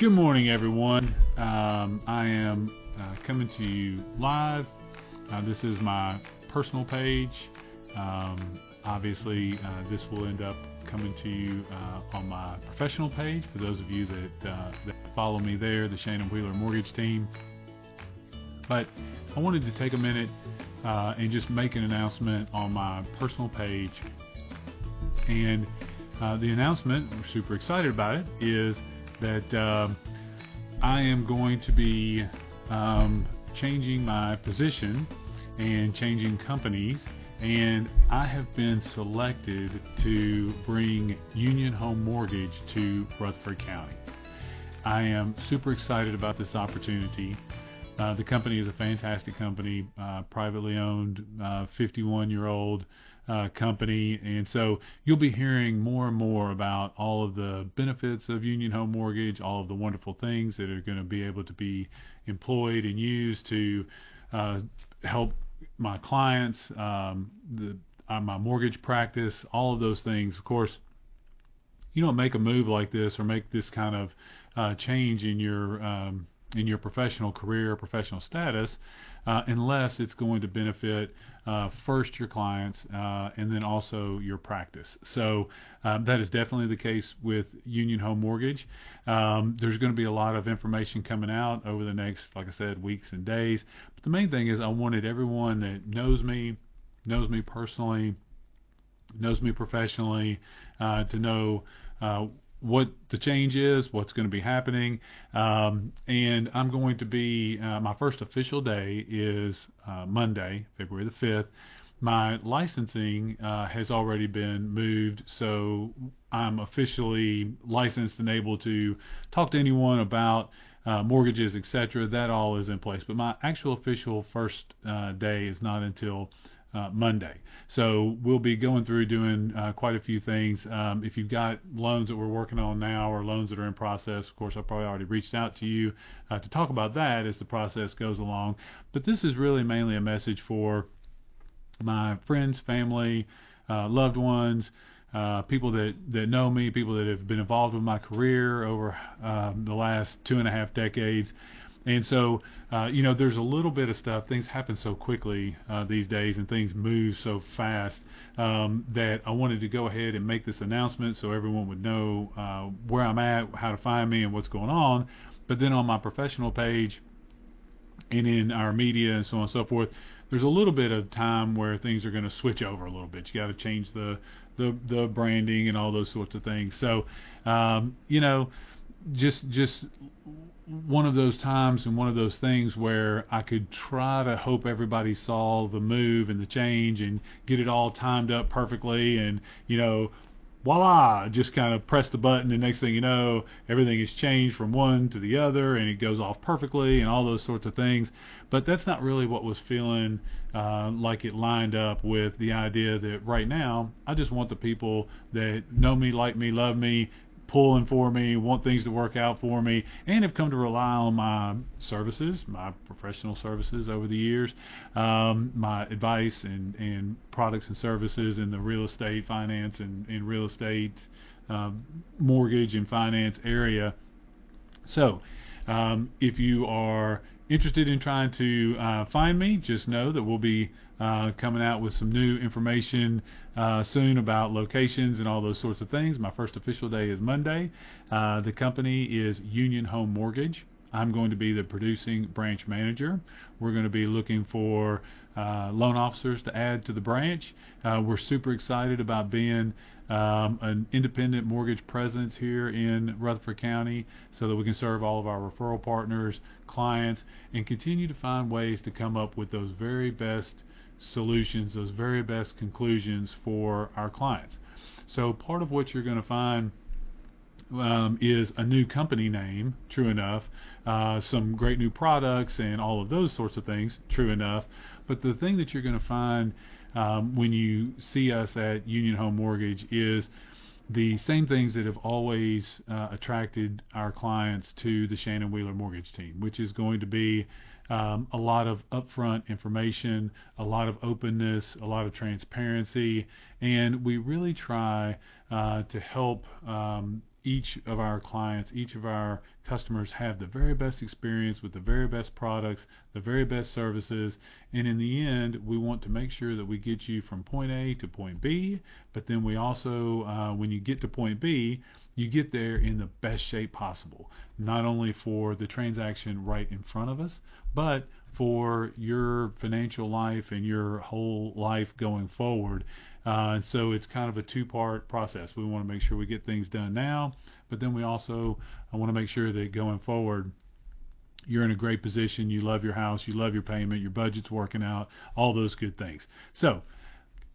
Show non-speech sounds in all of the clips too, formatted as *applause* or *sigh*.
Good morning, everyone. Um, I am uh, coming to you live. Uh, this is my personal page. Um, obviously, uh, this will end up coming to you uh, on my professional page for those of you that, uh, that follow me there, the Shannon Wheeler Mortgage Team. But I wanted to take a minute uh, and just make an announcement on my personal page. And the announcement, we're super excited about it, is that um, I am going to be um, changing my position and changing companies and I have been selected to bring Union Home Mortgage to Rutherford County. I am super excited about this opportunity. Uh, the company is a fantastic company, uh, privately owned, 51 uh, year old uh, company, and so you'll be hearing more and more about all of the benefits of Union Home Mortgage, all of the wonderful things that are going to be able to be employed and used to uh, help my clients, um, the, uh, my mortgage practice, all of those things. Of course, you don't make a move like this or make this kind of uh, change in your um, in your professional career professional status uh, unless it's going to benefit uh, first your clients uh, and then also your practice. So um, that is definitely the case with Union Home Mortgage. Um, there's going to be a lot of information coming out over the next, like I said, weeks and days. But the main thing is I wanted everyone that knows me, knows me personally, knows me professionally, uh, to know uh, what the change is, what's going to be happening, um, and I'm going to be uh, my first official day is uh, Monday, February the fifth. My licensing uh, has already been moved, so I'm officially licensed and able to talk to anyone about uh, mortgages, etc. That all is in place, but my actual official first uh, day is not until uh, Monday. So we'll be going through doing uh, quite a few things. Um, if you've got loans that we're working on now or loans that are in process, of course, I've probably already reached out to you uh, to talk about that as the process goes along. But this is really mainly a message for my friends, family, uh, loved ones. Uh, people that, that know me, people that have been involved with my career over um, the last two and a half decades, and so, uh, you know, there's a little bit of stuff. Things happen so quickly uh, these days, and things move so fast um, that I wanted to go ahead and make this announcement so everyone would know uh, where I'm at, how to find me, and what's going on. But then on my professional page and in our media and so on and so forth, there's a little bit of time where things are going to switch over a little bit. You got to change the, the the branding and all those sorts of things. So, um, you know just just one of those times and one of those things where I could try to hope everybody saw the move and the change and get it all timed up perfectly and you know voila just kind of press the button and next thing you know everything has changed from one to the other and it goes off perfectly and all those sorts of things. But that's not really what was feeling uh, like it lined up with the idea that right now I just want the people that know me like me love me pulling for me, want things to work out for me, and have come to rely on my services, my professional services over the years, um, my advice and, and products and services in the real estate finance and, and real estate um, mortgage and finance area. So, um, if you are interested in trying to uh, find me, just know that we'll be uh, coming out with some new information uh, soon about locations and all those sorts of things. My first official day is Monday. Uh, the company is Union Home Mortgage. I'm going to be the producing branch manager. We're going to be looking for uh, loan officers to add to the branch. Uh, we're super excited about being um, an independent mortgage presence here in Rutherford County so that we can serve all of our referral partners, clients, and continue to find ways to come up with those very best solutions, those very best conclusions for our clients. So part of what you're going to find um, is a new company name, true enough, uh, some great new products and all of those sorts of things, true enough. But the thing that you're going to find um, when you see us at Union Home Mortgage is the same things that have always uh, attracted our clients to the Shannon Wheeler Mortgage Team, which is going to be um, a lot of upfront information, a lot of openness, a lot of transparency, and we really try uh, to help um, each of our clients, each of our customers have the very best experience with the very best products, the very best services, and in the end, we want to make sure that we get you from point A to point B, but then we also, uh, when you get to point B, you get there in the best shape possible, not only for the transaction right in front of us, but for your financial life and your whole life going forward. Uh, and so it's kind of a two-part process. We want to make sure we get things done now, but then we also want to make sure that going forward you're in a great position, you love your house, you love your payment, your budget's working out, all those good things. So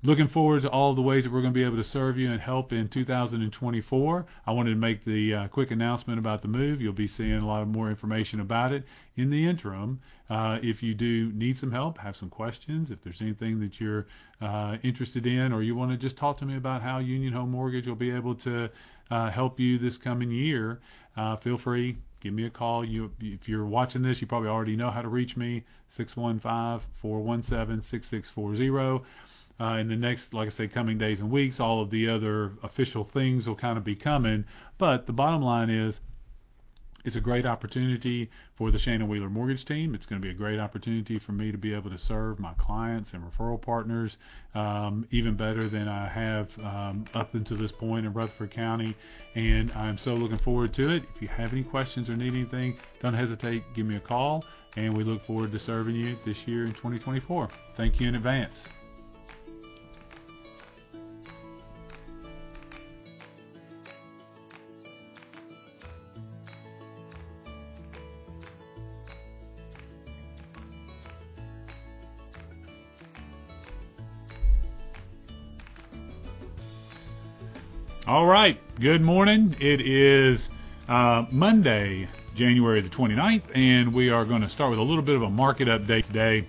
looking forward to all the ways that we're going to be able to serve you and help in 2024. I wanted to make the uh, quick announcement about the move. You'll be seeing a lot of more information about it. In the interim, uh, if you do need some help, have some questions, if there's anything that you're uh, interested in, or you want to just talk to me about how Union Home Mortgage will be able to uh, help you this coming year, uh, feel free. Give me a call. You, if you're watching this, you probably already know how to reach me. 615-417-6640 uh, in the next, like I say, coming days and weeks. All of the other official things will kind of be coming. But the bottom line is, it's a great opportunity for the Shannon Wheeler Mortgage Team. It's going to be a great opportunity for me to be able to serve my clients and referral partners um, even better than I have um, up until this point in Rutherford County. And I'm so looking forward to it. If you have any questions or need anything, don't hesitate. Give me a call. And we look forward to serving you this year in 2024. Thank you in advance. All right, good morning. It is uh, Monday, January the 29th, and we are going to start with a little bit of a market update today.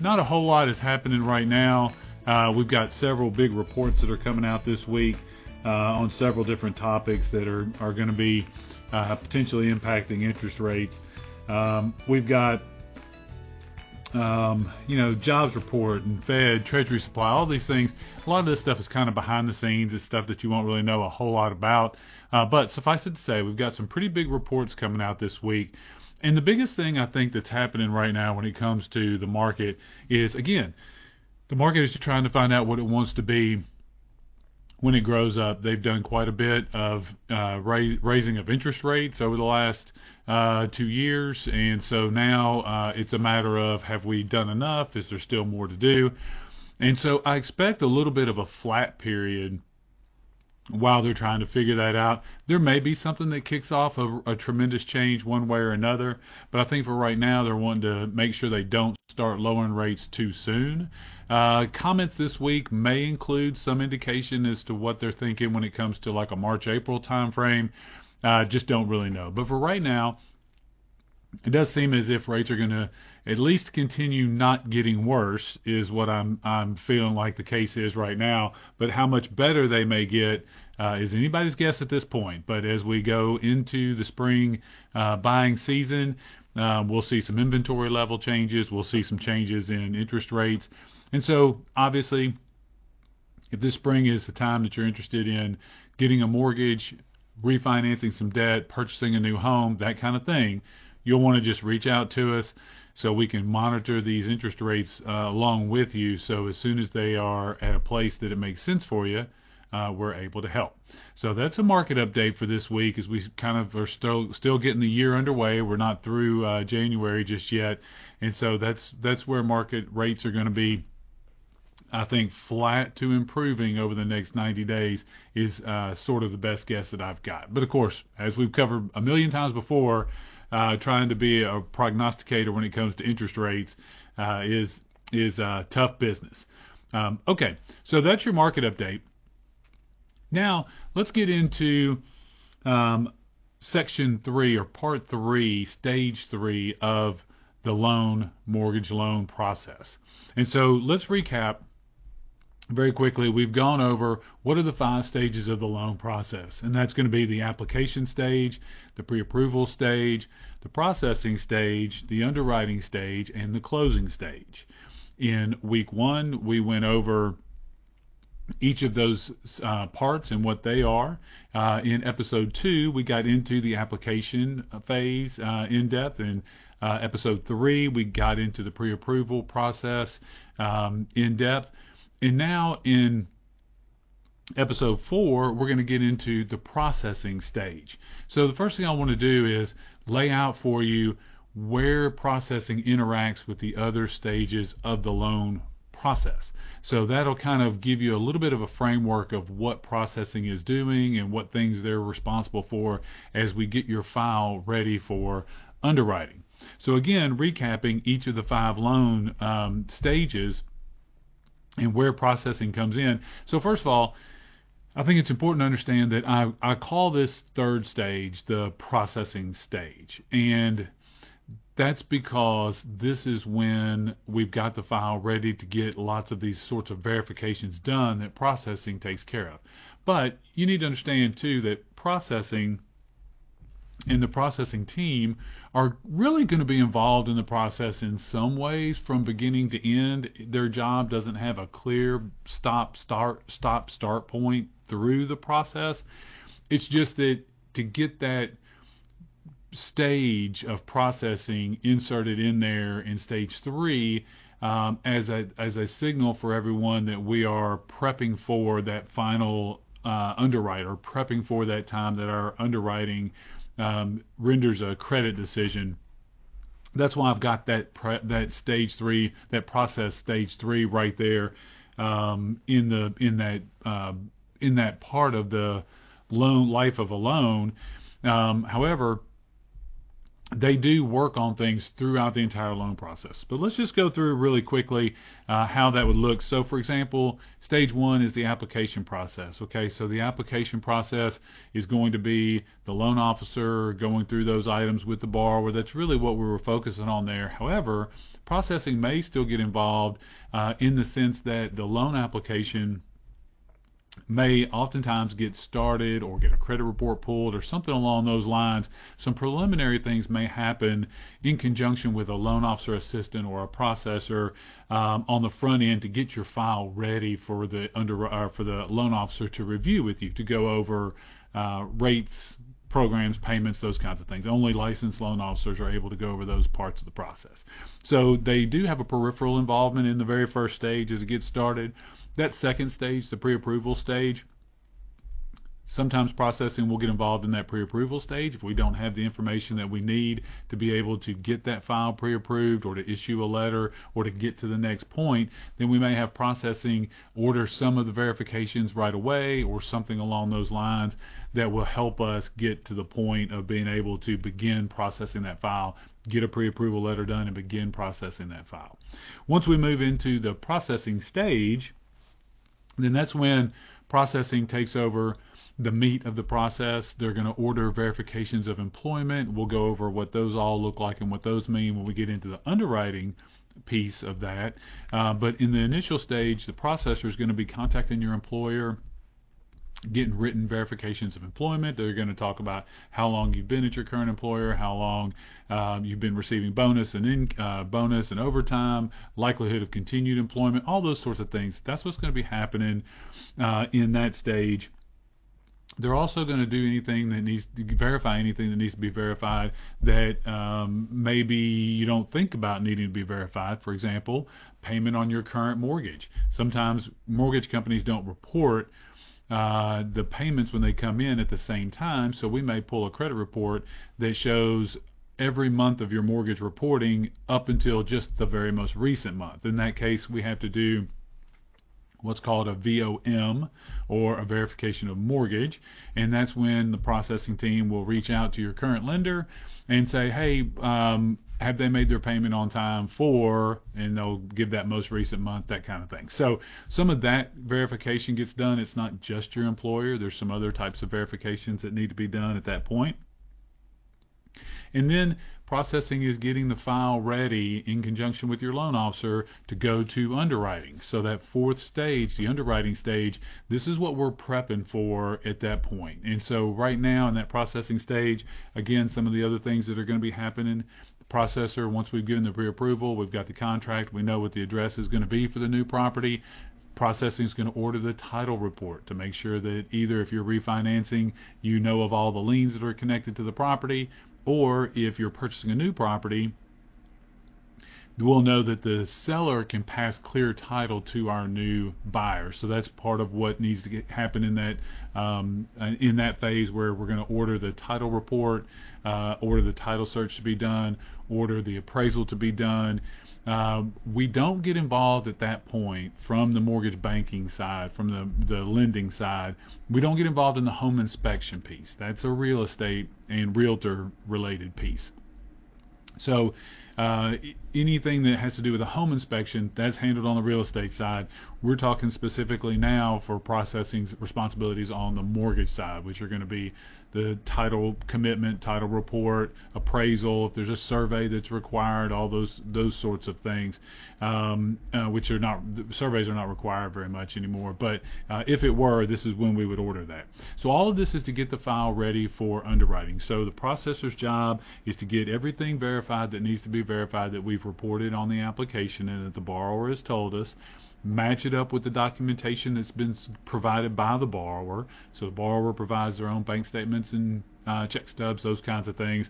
Not a whole lot is happening right now. Uh, we've got several big reports that are coming out this week uh, on several different topics that are, are going to be uh, potentially impacting interest rates. Um, we've got um, you know, jobs report and Fed, Treasury supply, all these things. A lot of this stuff is kind of behind the scenes. It's stuff that you won't really know a whole lot about. Uh, but suffice it to say, we've got some pretty big reports coming out this week. And the biggest thing I think that's happening right now when it comes to the market is, again, the market is trying to find out what it wants to be when it grows up. They've done quite a bit of uh, raising of interest rates over the last uh, two years, and so now uh, it's a matter of have we done enough? Is there still more to do? And so I expect a little bit of a flat period while they're trying to figure that out. There may be something that kicks off a, a, tremendous change one way or another, but I think for right now they're wanting to make sure they don't start lowering rates too soon. Uh, comments this week may include some indication as to what they're thinking when it comes to like a March-April timeframe. Uh, just don't really know. But for right now, it does seem as if rates are going to at least continue not getting worse is what I'm I'm feeling like the case is right now. But how much better they may get uh, is anybody's guess at this point. But as we go into the spring uh, buying season, uh, we'll see some inventory level changes. We'll see some changes in interest rates, and so obviously, if this spring is the time that you're interested in getting a mortgage, refinancing some debt, purchasing a new home, that kind of thing, you'll want to just reach out to us so we can monitor these interest rates uh, along with you. So as soon as they are at a place that it makes sense for you, uh, we're able to help. So that's a market update for this week as we kind of are still still getting the year underway. We're not through uh, January just yet, and so that's that's where market rates are going to be I think flat to improving over the next 90 days is uh, sort of the best guess that I've got. But of course, as we've covered a million times before, uh, trying to be a prognosticator when it comes to interest rates uh, is is uh, tough business. Um, okay, so that's your market update. Now let's get into um, section three or part three, stage three of the loan mortgage loan process. And so let's recap very quickly, we've gone over what are the five stages of the loan process, and that's going to be the application stage, the pre-approval stage, the processing stage, the underwriting stage, and the closing stage. In week one, we went over each of those uh, parts and what they are. Uh, in episode two, we got into the application phase uh, in depth. In uh, episode three, we got into the pre-approval process um, in depth. And now in episode four, we're going to get into the processing stage. So the first thing I want to do is lay out for you where processing interacts with the other stages of the loan process. So that'll kind of give you a little bit of a framework of what processing is doing and what things they're responsible for as we get your file ready for underwriting. So again, recapping each of the five loan um, stages and where processing comes in. So first of all, I think it's important to understand that I, I call this third stage the processing stage. And that's because this is when we've got the file ready to get lots of these sorts of verifications done that processing takes care of. But you need to understand too that processing and the processing team are really going to be involved in the process in some ways from beginning to end. Their job doesn't have a clear stop start stop start point through the process. It's just that to get that stage of processing inserted in there in stage three um, as a as a signal for everyone that we are prepping for that final uh, underwriter, prepping for that time that our underwriting um, renders a credit decision. That's why I've got that pre- that stage three, that process stage three right there um, in the in that uh, in that part of the loan life of a loan. Um, however, they do work on things throughout the entire loan process. But let's just go through really quickly uh, how that would look. So, for example, stage one is the application process. Okay, so the application process is going to be the loan officer going through those items with the borrower. That's really what we were focusing on there. However, processing may still get involved uh, in the sense that the loan application may oftentimes get started or get a credit report pulled or something along those lines. Some preliminary things may happen in conjunction with a loan officer assistant or a processor um, on the front end to get your file ready for the under uh, for the loan officer to review with you to go over uh, rates, programs, payments, those kinds of things. Only licensed loan officers are able to go over those parts of the process. So they do have a peripheral involvement in the very first stage as it gets started. That second stage, the pre-approval stage, sometimes processing will get involved in that pre-approval stage if we don't have the information that we need to be able to get that file pre-approved or to issue a letter or to get to the next point then we may have processing order some of the verifications right away or something along those lines that will help us get to the point of being able to begin processing that file get a pre-approval letter done and begin processing that file. Once we move into the processing stage then that's when processing takes over the meat of the process. They're going to order verifications of employment. We'll go over what those all look like and what those mean when we get into the underwriting piece of that. Uh, but in the initial stage, the processor is going to be contacting your employer getting written verifications of employment. They're going to talk about how long you've been at your current employer, how long um, you've been receiving bonus and in, uh, bonus and overtime, likelihood of continued employment, all those sorts of things. That's what's going to be happening uh, in that stage. They're also going to do anything that needs to verify anything that needs to be verified that um, maybe you don't think about needing to be verified. For example, payment on your current mortgage. Sometimes mortgage companies don't report uh, the payments when they come in at the same time. So we may pull a credit report that shows every month of your mortgage reporting up until just the very most recent month. In that case, we have to do what's called a VOM or a verification of mortgage and that's when the processing team will reach out to your current lender and say hey um, have they made their payment on time for, and they'll give that most recent month, that kind of thing. So some of that verification gets done. It's not just your employer. There's some other types of verifications that need to be done at that point. And then processing is getting the file ready in conjunction with your loan officer to go to underwriting. So that fourth stage, the underwriting stage, this is what we're prepping for at that point. And so right now in that processing stage, again, some of the other things that are going to be happening processor, once we've given the pre-approval, we've got the contract, we know what the address is going to be for the new property. processing is going to order the title report to make sure that either if you're refinancing, you know of all the liens that are connected to the property, or if you're purchasing a new property, we'll know that the seller can pass clear title to our new buyer. So that's part of what needs to get, happen in that um, in that phase where we're going to order the title report, uh, order the title search to be done, order the appraisal to be done. Uh, we don't get involved at that point from the mortgage banking side, from the, the lending side. We don't get involved in the home inspection piece. That's a real estate and realtor related piece. So uh, anything that has to do with a home inspection, that's handled on the real estate side. We're talking specifically now for processing responsibilities on the mortgage side, which are going to be the title commitment, title report, appraisal, if there's a survey that's required, all those those sorts of things, um, uh, which are not surveys are not required very much anymore. But uh, if it were, this is when we would order that. So all of this is to get the file ready for underwriting. So the processor's job is to get everything verified that needs to be verified that we've reported on the application and that the borrower has told us match it up with the documentation that's been provided by the borrower. So the borrower provides their own bank statements and uh, check stubs, those kinds of things.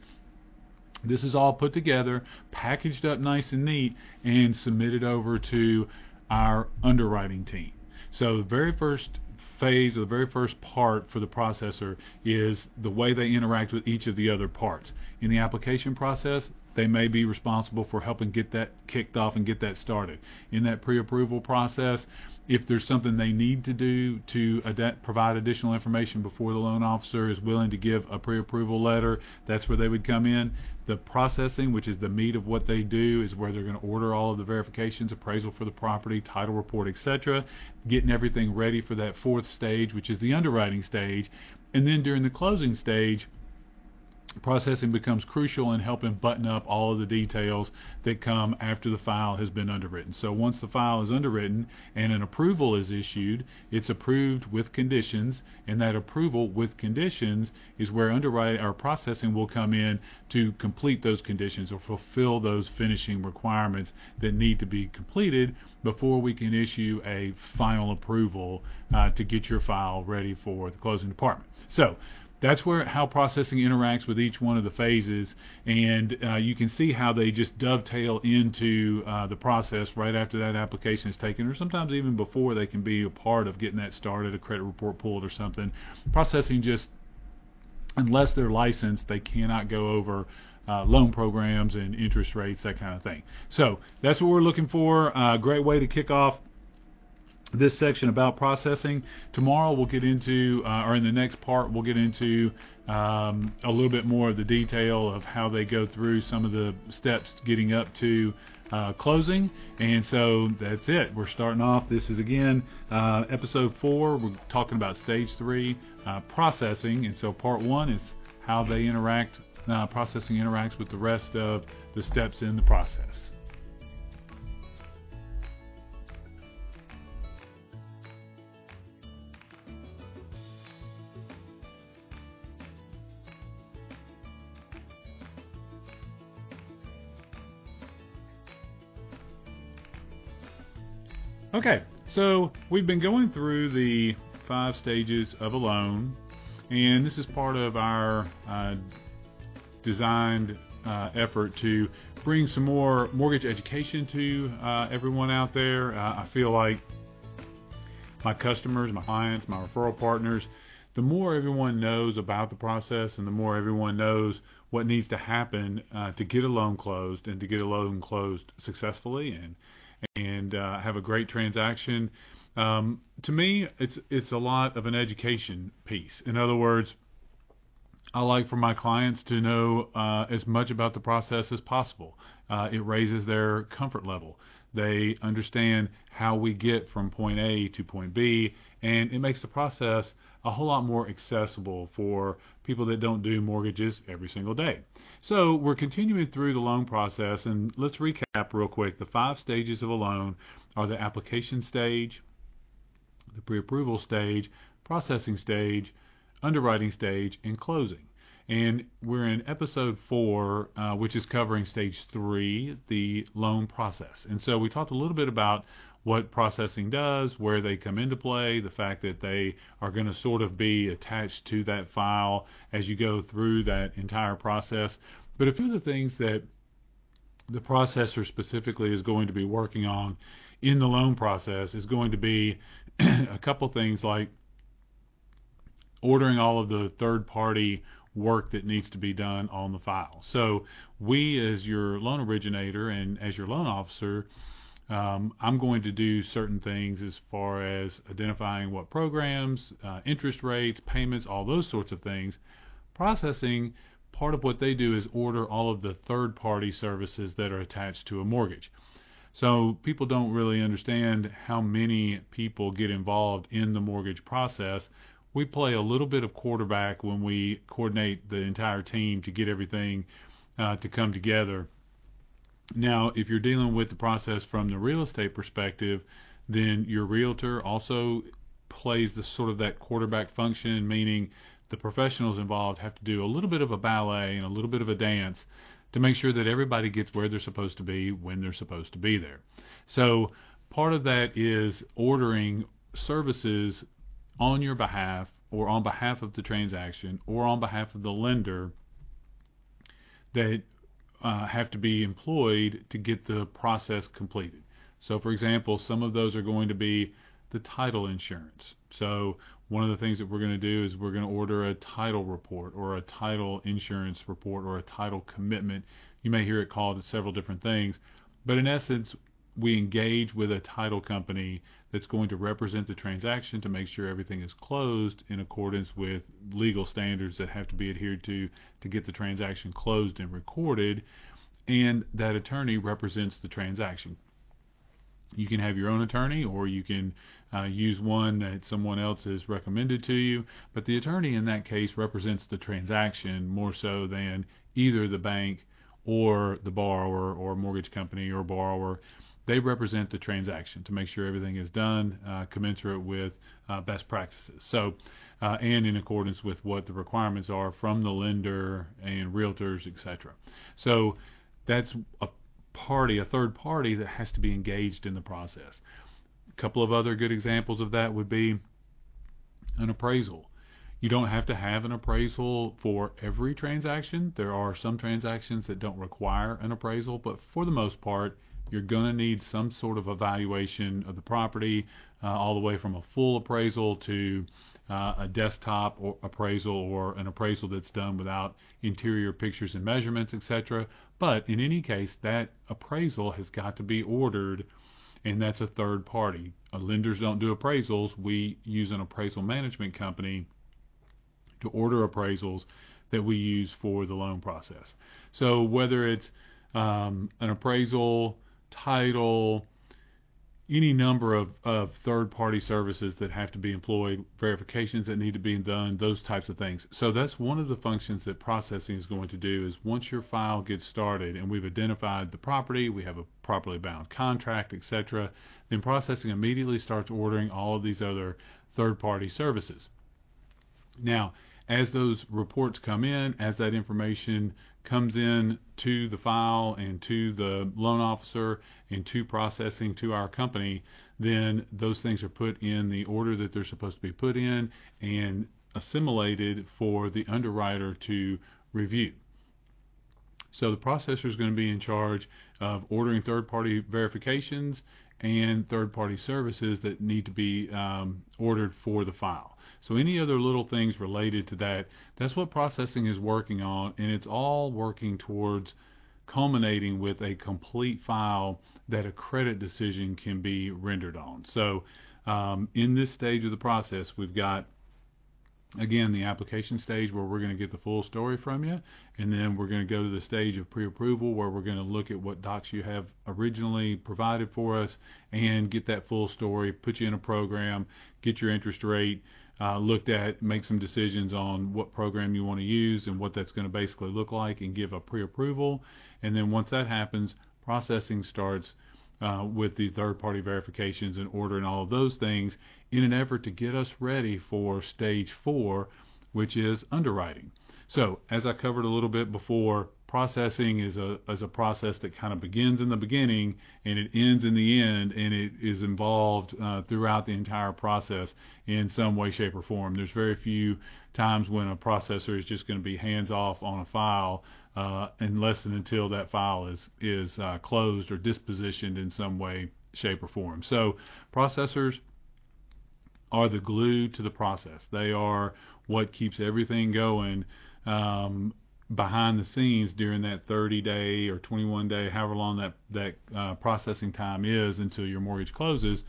This is all put together, packaged up nice and neat, and submitted over to our underwriting team. So the very first phase or the very first part for the processor is the way they interact with each of the other parts. In the application process, they may be responsible for helping get that kicked off and get that started. In that pre-approval process, if there's something they need to do to provide additional information before the loan officer is willing to give a pre-approval letter, that's where they would come in. The processing, which is the meat of what they do, is where they're going to order all of the verifications, appraisal for the property, title report, etc., getting everything ready for that fourth stage, which is the underwriting stage. And then during the closing stage, processing becomes crucial in helping button up all of the details that come after the file has been underwritten. So once the file is underwritten and an approval is issued, it's approved with conditions, and that approval with conditions is where underwriting or processing will come in to complete those conditions or fulfill those finishing requirements that need to be completed before we can issue a final approval uh, to get your file ready for the closing department. So that's where how processing interacts with each one of the phases and uh, you can see how they just dovetail into uh, the process right after that application is taken or sometimes even before they can be a part of getting that started a credit report pulled or something. Processing just unless they're licensed they cannot go over uh, loan programs and interest rates that kind of thing. So that's what we're looking for. Uh, great way to kick off this section about processing. Tomorrow we'll get into, uh, or in the next part, we'll get into um, a little bit more of the detail of how they go through some of the steps getting up to uh, closing. And so that's it. We're starting off. This is again uh, episode four. We're talking about stage three uh, processing. And so part one is how they interact, uh, processing interacts with the rest of the steps in the process. Okay, so we've been going through the five stages of a loan, and this is part of our uh, designed uh, effort to bring some more mortgage education to uh, everyone out there. Uh, I feel like my customers, my clients, my referral partners, the more everyone knows about the process and the more everyone knows what needs to happen uh, to get a loan closed and to get a loan closed successfully and and uh, have a great transaction. Um, to me, it's it's a lot of an education piece. In other words, I like for my clients to know uh, as much about the process as possible. Uh, it raises their comfort level. They understand how we get from point A to point B, and it makes the process a whole lot more accessible for people that don't do mortgages every single day. So we're continuing through the loan process, and let's recap real quick. The five stages of a loan are the application stage, the pre-approval stage, processing stage, underwriting stage, and closing. And we're in episode four, uh, which is covering stage three, the loan process. And so we talked a little bit about what processing does, where they come into play, the fact that they are going to sort of be attached to that file as you go through that entire process. But a few of the things that the processor specifically is going to be working on in the loan process is going to be *clears throat* a couple things like ordering all of the third party work that needs to be done on the file. So we as your loan originator and as your loan officer um, I'm going to do certain things as far as identifying what programs, uh, interest rates, payments, all those sorts of things. Processing, part of what they do is order all of the third party services that are attached to a mortgage. So people don't really understand how many people get involved in the mortgage process. We play a little bit of quarterback when we coordinate the entire team to get everything uh, to come together now, if you're dealing with the process from the real estate perspective, then your realtor also plays the sort of that quarterback function, meaning the professionals involved have to do a little bit of a ballet and a little bit of a dance to make sure that everybody gets where they're supposed to be when they're supposed to be there. So part of that is ordering services on your behalf or on behalf of the transaction or on behalf of the lender that uh, have to be employed to get the process completed. So, for example, some of those are going to be the title insurance. So, one of the things that we're going to do is we're going to order a title report or a title insurance report or a title commitment. You may hear it called several different things, but in essence, we engage with a title company that's going to represent the transaction to make sure everything is closed in accordance with legal standards that have to be adhered to to get the transaction closed and recorded. And that attorney represents the transaction. You can have your own attorney or you can uh, use one that someone else has recommended to you. But the attorney in that case represents the transaction more so than either the bank or the borrower or mortgage company or borrower they represent the transaction to make sure everything is done uh, commensurate with uh, best practices. So, uh, and in accordance with what the requirements are from the lender and realtors, etc. So, that's a party, a third party that has to be engaged in the process. A couple of other good examples of that would be an appraisal. You don't have to have an appraisal for every transaction. There are some transactions that don't require an appraisal, but for the most part, you're going to need some sort of evaluation of the property, uh, all the way from a full appraisal to uh, a desktop or appraisal or an appraisal that's done without interior pictures and measurements, etc. But in any case, that appraisal has got to be ordered, and that's a third party. Uh, lenders don't do appraisals. We use an appraisal management company to order appraisals that we use for the loan process. So whether it's um, an appraisal, title, any number of, of third party services that have to be employed, verifications that need to be done, those types of things. So that's one of the functions that processing is going to do is once your file gets started and we've identified the property, we have a properly bound contract, etc., then processing immediately starts ordering all of these other third party services. Now, as those reports come in, as that information comes in to the file and to the loan officer and to processing to our company, then those things are put in the order that they're supposed to be put in and assimilated for the underwriter to review. So the processor is going to be in charge of ordering third-party verifications and third-party services that need to be um, ordered for the file. So any other little things related to that, that's what processing is working on, and it's all working towards culminating with a complete file that a credit decision can be rendered on. So um, in this stage of the process, we've got again the application stage where we're going to get the full story from you and then we're going to go to the stage of pre-approval where we're going to look at what docs you have originally provided for us and get that full story put you in a program get your interest rate uh, looked at, make some decisions on what program you want to use and what that's going to basically look like, and give a pre-approval. And then once that happens, processing starts uh, with the third-party verifications and ordering all of those things in an effort to get us ready for stage four, which is underwriting. So, as I covered a little bit before, processing is a is a process that kind of begins in the beginning and it ends in the end, and it is involved uh, throughout the entire process in some way, shape, or form. There's very few times when a processor is just going to be hands off on a file uh, unless and until that file is is uh, closed or dispositioned in some way, shape, or form. So processors are the glue to the process. They are what keeps everything going um, behind the scenes during that 30 day or 21 day, however long that that uh, processing time is until your mortgage closes.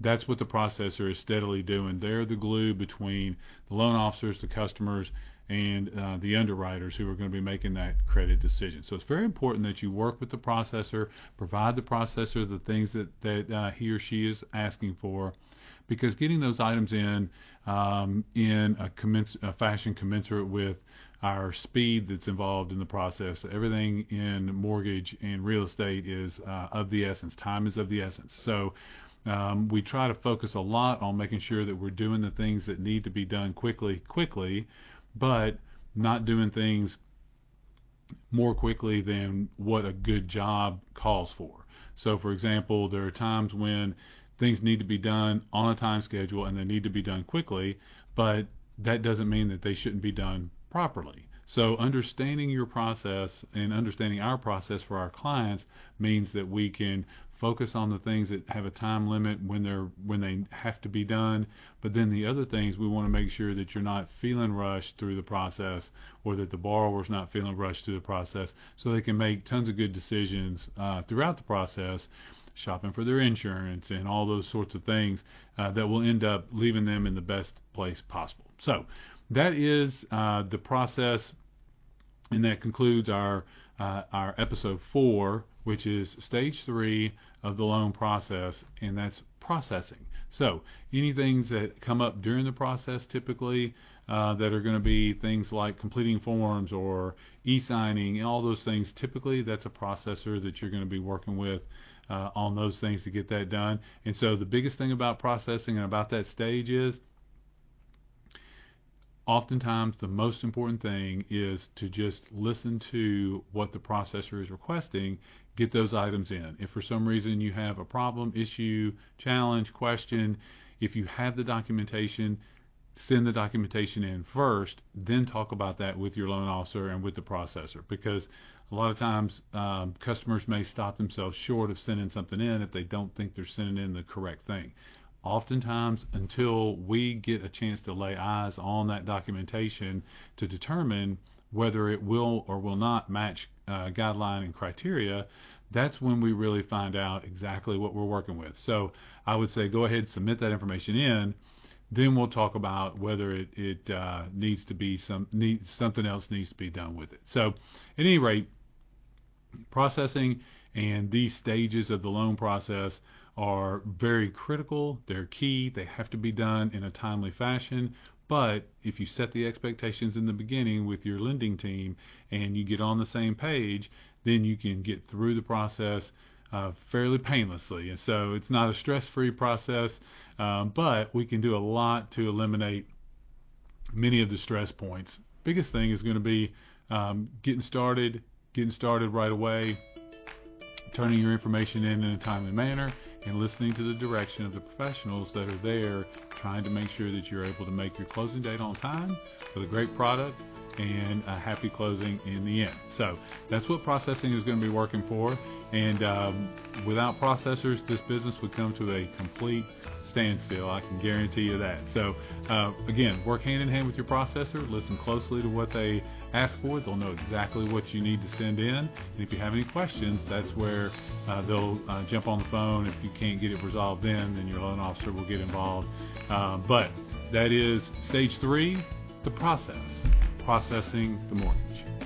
That's what the processor is steadily doing. They're the glue between the loan officers, the customers, and uh, the underwriters who are going to be making that credit decision. So it's very important that you work with the processor, provide the processor the things that that uh, he or she is asking for, because getting those items in um, in a, commens- a fashion commensurate with our speed that's involved in the process. Everything in mortgage and real estate is uh, of the essence. Time is of the essence. So um, we try to focus a lot on making sure that we're doing the things that need to be done quickly, quickly, but not doing things more quickly than what a good job calls for. So, for example, there are times when things need to be done on a time schedule and they need to be done quickly, but that doesn't mean that they shouldn't be done properly. So understanding your process and understanding our process for our clients means that we can focus on the things that have a time limit when they're when they have to be done. But then the other things we want to make sure that you're not feeling rushed through the process or that the borrower's not feeling rushed through the process. So they can make tons of good decisions uh, throughout the process shopping for their insurance and all those sorts of things uh, that will end up leaving them in the best place possible. So that is uh, the process, and that concludes our uh, our episode four, which is stage three of the loan process, and that's processing. So any things that come up during the process, typically uh, that are going to be things like completing forms or e-signing, and all those things. Typically, that's a processor that you're going to be working with. Uh, on those things to get that done. And so the biggest thing about processing and about that stage is oftentimes the most important thing is to just listen to what the processor is requesting, get those items in. If for some reason you have a problem, issue, challenge, question, if you have the documentation, send the documentation in first, then talk about that with your loan officer and with the processor because a lot of times um, customers may stop themselves short of sending something in if they don't think they're sending in the correct thing oftentimes until we get a chance to lay eyes on that documentation to determine whether it will or will not match uh, guideline and criteria, that's when we really find out exactly what we're working with. So I would say go ahead submit that information in. Then we'll talk about whether it, it uh, needs to be some need, something else needs to be done with it. So, at any rate, processing and these stages of the loan process are very critical. They're key. They have to be done in a timely fashion. But if you set the expectations in the beginning with your lending team and you get on the same page, then you can get through the process uh, fairly painlessly. And so it's not a stress-free process, um, but we can do a lot to eliminate many of the stress points. Biggest thing is going to be um, getting started, getting started right away, turning your information in in a timely manner, and listening to the direction of the professionals that are there trying to make sure that you're able to make your closing date on time with a great product and a happy closing in the end. So that's what processing is going to be working for. And um, without processors, this business would come to a complete standstill. I can guarantee you that. So uh, again, work hand in hand with your processor. Listen closely to what they ask for. They'll know exactly what you need to send in. And if you have any questions, that's where uh, they'll uh, jump on the phone. If you can't get it resolved then, then your loan officer will get involved. Uh, but that is stage three, the process, processing the mortgage.